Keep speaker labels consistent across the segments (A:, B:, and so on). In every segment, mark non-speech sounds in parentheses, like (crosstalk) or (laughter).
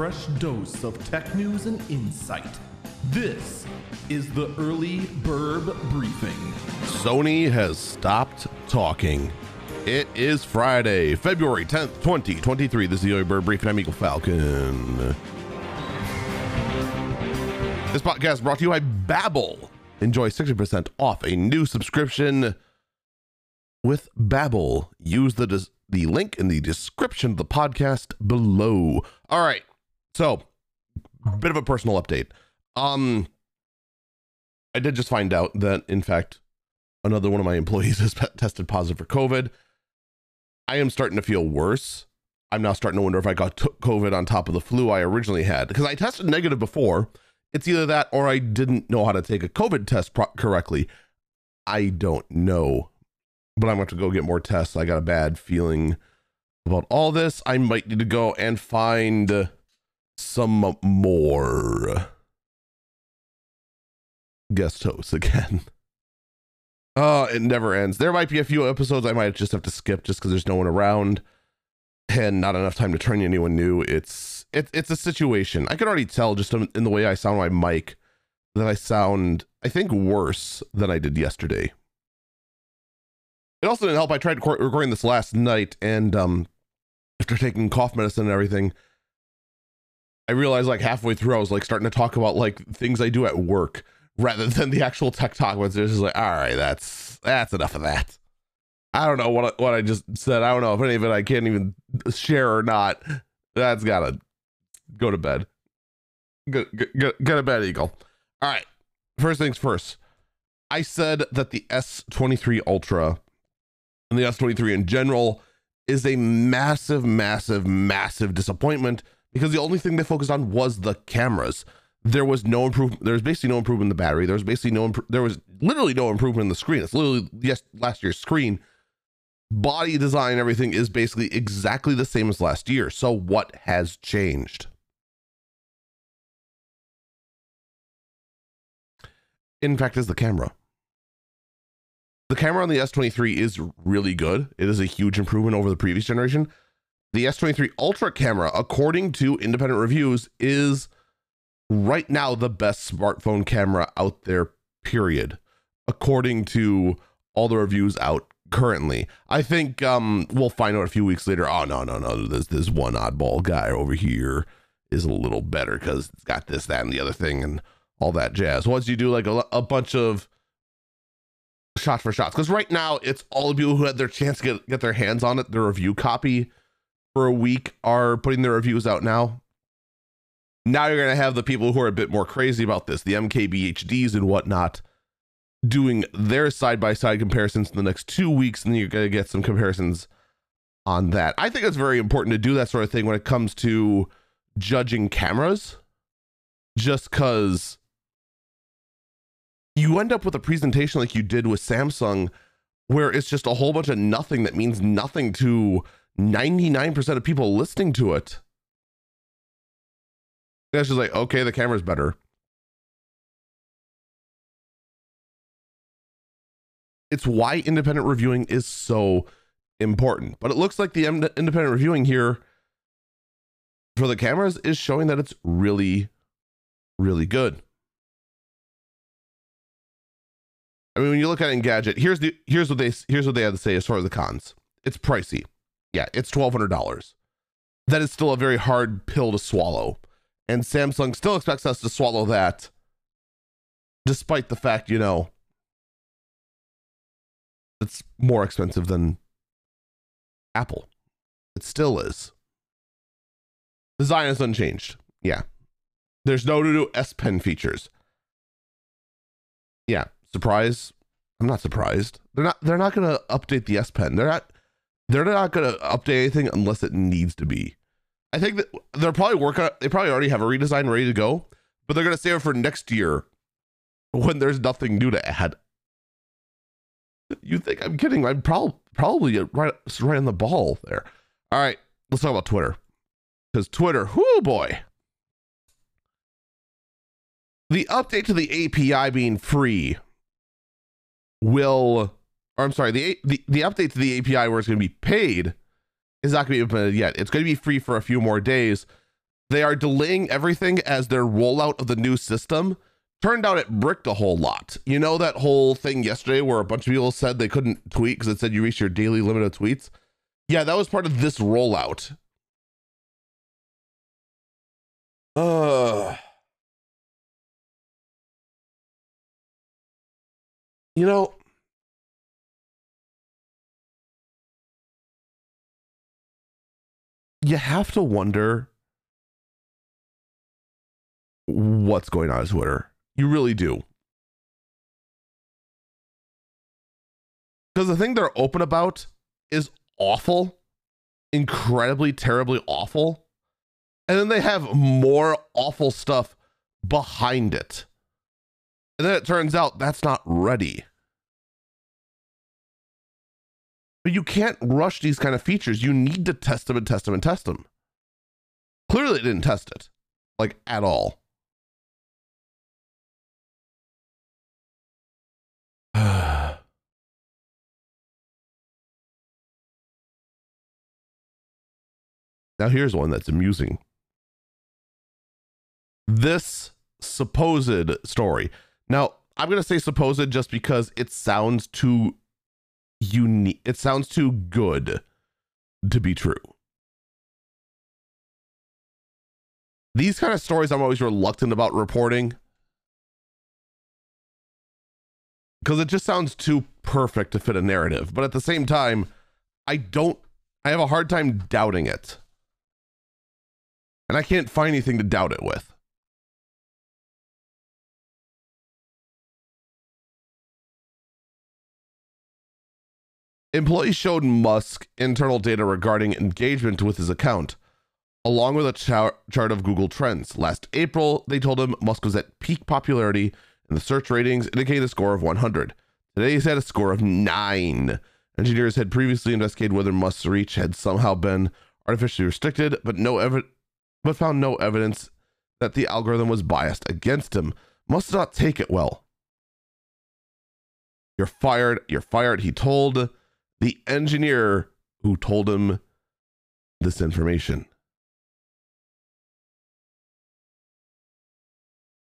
A: fresh dose of tech news and insight. This is the Early Bird Briefing.
B: Sony has stopped talking. It is Friday, February 10th, 2023. This is the Early Bird Briefing. I'm Eagle Falcon. This podcast brought to you by Babbel. Enjoy 60% off a new subscription with Babbel. Use the des- the link in the description of the podcast below. All right. So, bit of a personal update. Um I did just find out that in fact another one of my (laughs) employees has tested positive for COVID. I am starting to feel worse. I'm now starting to wonder if I got COVID on top of the flu I originally had because I tested negative before. It's either that or I didn't know how to take a COVID test correctly. I don't know, but I'm going to go get more tests. I got a bad feeling about all this. I might need to go and find some more guest hosts again. Oh, (laughs) it never ends. There might be a few episodes I might just have to skip just because there's no one around and not enough time to train anyone new. It's it, it's a situation. I can already tell just in the way I sound my mic that I sound, I think, worse than I did yesterday. It also didn't help. I tried recording this last night, and um, after taking cough medicine and everything, I realized like halfway through I was like starting to talk about like things I do at work rather than the actual tech talk. It's just like, all right, that's that's enough of that. I don't know what what I just said. I don't know if any of it I can't even share or not. That's gotta go to bed. Go, go, go to bed, Eagle. All right. First things first. I said that the S23 Ultra and the S23 in general is a massive, massive, massive disappointment because the only thing they focused on was the cameras. There was no improvement. There was basically no improvement in the battery. There was basically no. Imp- there was literally no improvement in the screen. It's literally yes, last year's screen. Body design, everything is basically exactly the same as last year. So what has changed? In fact, is the camera. The camera on the S23 is really good. It is a huge improvement over the previous generation. The S23 Ultra camera, according to independent reviews, is right now the best smartphone camera out there, period. According to all the reviews out currently. I think um, we'll find out a few weeks later. Oh no, no, no! This this one oddball guy over here is a little better because it's got this, that, and the other thing, and all that jazz. Once you do like a, a bunch of shot for shots, because right now it's all the people who had their chance to get get their hands on it, the review copy for a week are putting their reviews out now. Now you're gonna have the people who are a bit more crazy about this, the MKBHDs and whatnot doing their side by side comparisons in the next two weeks, and then you're going to get some comparisons on that. I think it's very important to do that sort of thing when it comes to judging cameras, just because you end up with a presentation like you did with Samsung, where it's just a whole bunch of nothing that means nothing to 99% of people listening to it. It's just like, okay, the camera's better. it's why independent reviewing is so important. But it looks like the independent reviewing here for the cameras is showing that it's really, really good. I mean, when you look at Engadget, here's the here's what they here's what they had to say as far as the cons. It's pricey. Yeah, it's twelve hundred dollars. That is still a very hard pill to swallow, and Samsung still expects us to swallow that, despite the fact you know it's more expensive than Apple. It still is. Design is unchanged. Yeah. There's no new S Pen features. Yeah. Surprise? I'm not surprised. They're not they're not gonna update the S Pen. They're not they're not gonna update anything unless it needs to be. I think that they're probably working they probably already have a redesign ready to go, but they're gonna save it for next year when there's nothing new to add. You think I'm kidding? I'm probably probably right right on the ball there. All right, let's talk about Twitter. Because Twitter, whoo boy. The update to the API being free will or I'm sorry, the the, the update to the API where it's going to be paid is not going to be implemented yet. It's going to be free for a few more days. they are delaying everything as their rollout of the new system. Turned out it bricked a whole lot. You know that whole thing yesterday where a bunch of people said they couldn't tweet because it said you reached your daily limit of tweets? Yeah, that was part of this rollout. Uh, you know, you have to wonder what's going on on Twitter. You really do. Because the thing they're open about is awful, incredibly, terribly awful. And then they have more awful stuff behind it. And then it turns out that's not ready. But you can't rush these kind of features. You need to test them and test them and test them. Clearly, they didn't test it, like at all. (sighs) Now, here's one that's amusing. This supposed story. Now, I'm going to say supposed just because it sounds too unique. It sounds too good to be true. These kind of stories I'm always reluctant about reporting because it just sounds too perfect to fit a narrative. But at the same time, I don't, I have a hard time doubting it and I can't find anything to doubt it with. Employees showed Musk internal data regarding engagement with his account, along with a char- chart of Google Trends. Last April, they told him Musk was at peak popularity, and the search ratings indicated a score of 100. Today, he's at a score of 9. Engineers had previously investigated whether Musk's reach had somehow been artificially restricted, but no evidence but found no evidence that the algorithm was biased against him. Must not take it well. You're fired. You're fired. He told the engineer who told him this information.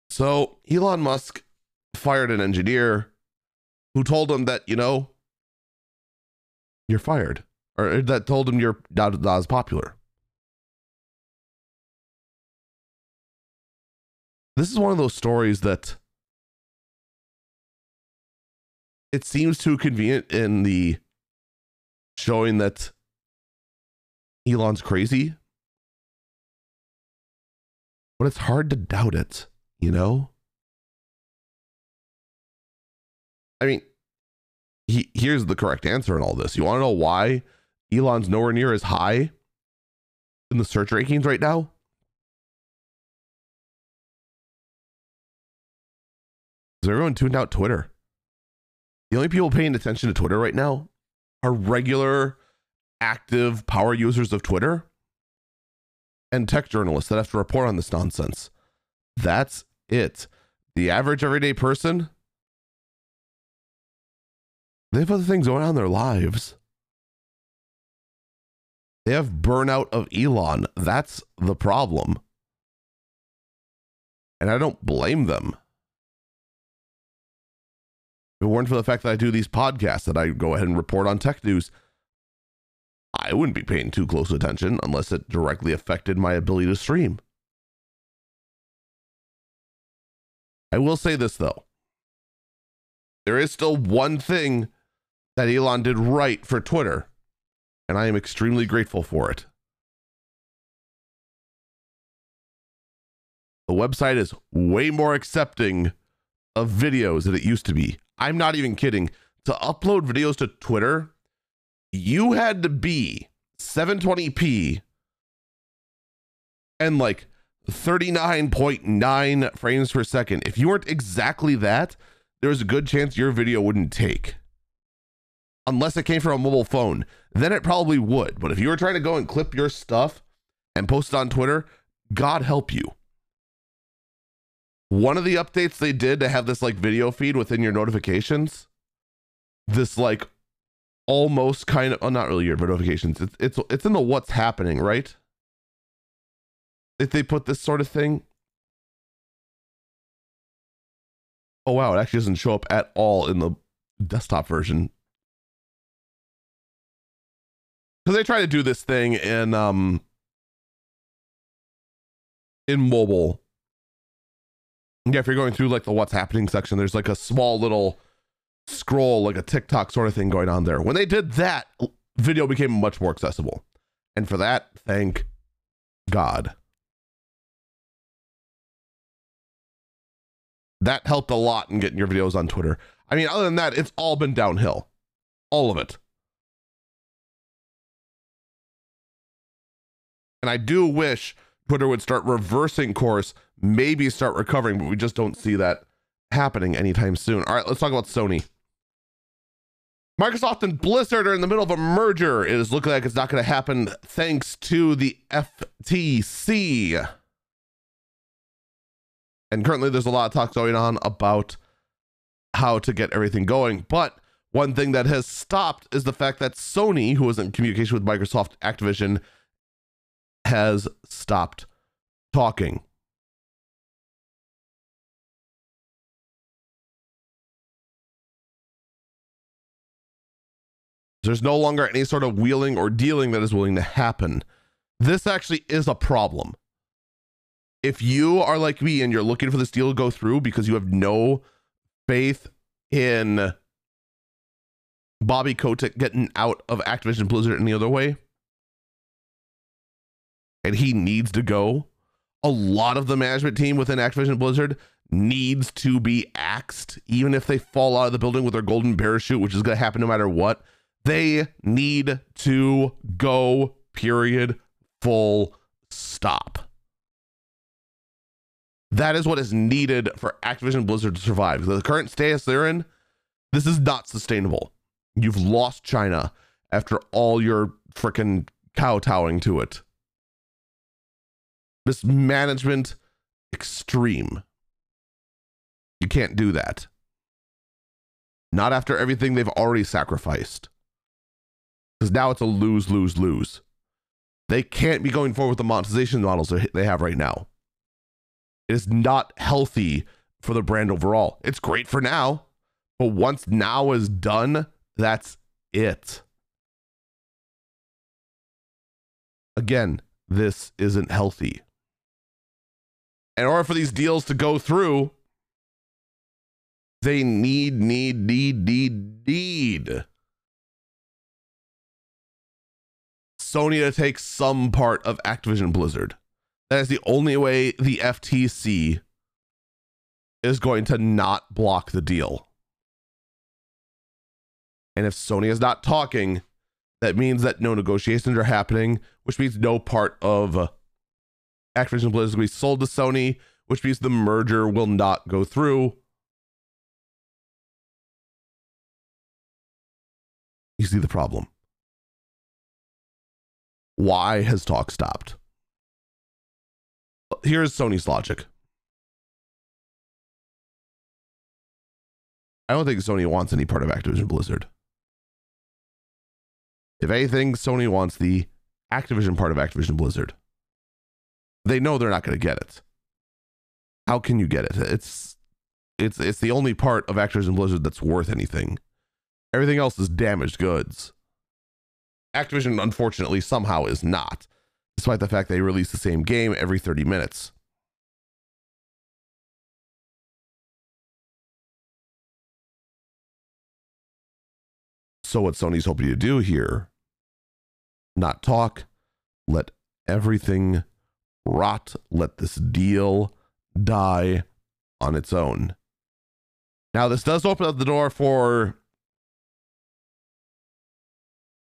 B: So Elon Musk fired an engineer who told him that, you know, you're fired, or that told him you're not, as popular. this is one of those stories that it seems too convenient in the showing that Elon's crazy. But it's hard to doubt it, you know? I mean, he, here's the correct answer in all this. You want to know why Elon's nowhere near as high in the search rankings right now? Is everyone tuned out Twitter? The only people paying attention to Twitter right now are regular, active power users of Twitter and tech journalists that have to report on this nonsense. That's it. The average everyday person, they have other things going on in their lives. They have burnout of Elon. That's the problem. And I don't blame them. If it weren't for the fact that I do these podcasts, that I go ahead and report on tech news, I wouldn't be paying too close attention unless it directly affected my ability to stream. I will say this though. There is still one thing that Elon did right for Twitter, and I am extremely grateful for it. The website is way more accepting of videos than it used to be. I'm not even kidding. To upload videos to Twitter, you had to be 720p and like 39.9 frames per second. If you weren't exactly that, there was a good chance your video wouldn't take. Unless it came from a mobile phone, then it probably would. But if you were trying to go and clip your stuff and post it on Twitter, God help you. One of the updates they did to have this like video feed within your notifications, this like almost kind of, oh, not really your notifications. It's it's it's in the what's happening, right? if they put this sort of thing. Oh wow, it actually doesn't show up at all in the desktop version. Because they try to do this thing in um in mobile. Yeah, if you're going through like the what's happening section, there's like a small little scroll, like a TikTok sort of thing going on there. When they did that, video became much more accessible. And for that, thank God. That helped a lot in getting your videos on Twitter. I mean, other than that, it's all been downhill. All of it. And I do wish Twitter would start reversing course, maybe start recovering, but we just don't see that happening anytime soon. All right, let's talk about Sony. Microsoft and Blizzard are in the middle of a merger. It is looking like it's not going to happen thanks to the FTC. And currently, there's a lot of talk going on about how to get everything going. But one thing that has stopped is the fact that Sony, who was in communication with Microsoft Activision, has stopped talking. There's no longer any sort of wheeling or dealing that is willing to happen. This actually is a problem. If you are like me and you're looking for this deal to go through because you have no faith in Bobby Kotick getting out of Activision Blizzard any other way, and he needs to go, a lot of the management team within Activision Blizzard needs to be axed, even if they fall out of the building with their golden parachute, which is going to happen no matter what they need to go, period, full stop. That is what is needed for Activision Blizzard to survive. The current status they're in, this is not sustainable. You've lost China after all your freaking kowtowing to it. This management extreme. You can't do that. Not after everything they've already sacrificed because now it's a lose, lose, lose. They can't be going forward with the monetization models they have right now. It is not healthy for the brand overall. It's great for now, but once now is done, that's it. Again, this isn't healthy. In order for these deals to go through, they need, need, need, need, need Sony to take some part of Activision Blizzard. That is the only way the FTC is going to not block the deal. And if Sony is not talking, that means that no negotiations are happening, which means no part of Activision Blizzard will be sold to Sony, which means the merger will not go through. You see the problem. Why has talk stopped? Here's Sony's logic. I don't think Sony wants any part of Activision Blizzard. If anything, Sony wants the Activision part of Activision Blizzard. They know they're not going to get it. How can you get it? It's it's it's the only part of Activision Blizzard that's worth anything. Everything else is damaged goods. Activision, unfortunately, somehow is not, despite the fact they release the same game every 30 minutes. So, what Sony's hoping to do here, not talk, let everything rot, let this deal die on its own. Now, this does open up the door for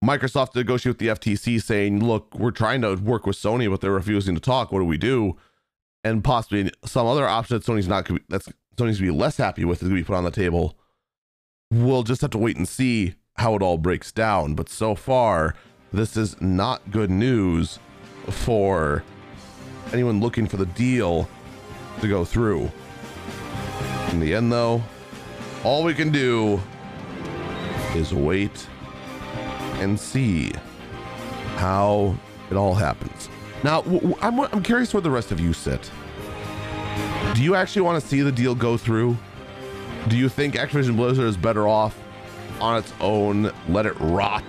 B: Microsoft to negotiate with the FTC saying, look, we're trying to work with Sony, but they're refusing to talk. What do we do? And possibly some other option that Sony's not that's Sony's to be less happy with is to be put on the table. We'll just have to wait and see how it all breaks down. But so far, this is not good news for anyone looking for the deal to go through. In the end, though, all we can do is wait and see how it all happens. Now, I'm, I'm curious where the rest of you sit. Do you actually want to see the deal go through? Do you think Activision Blizzard is better off on its own, let it rot?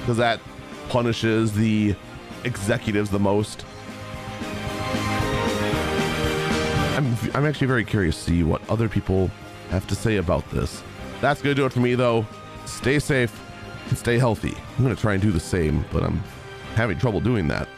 B: Because that punishes the executives the most. I'm actually very curious to see what other people have to say about this. That's going to do it for me, though. Stay safe and stay healthy. I'm going to try and do the same, but I'm having trouble doing that.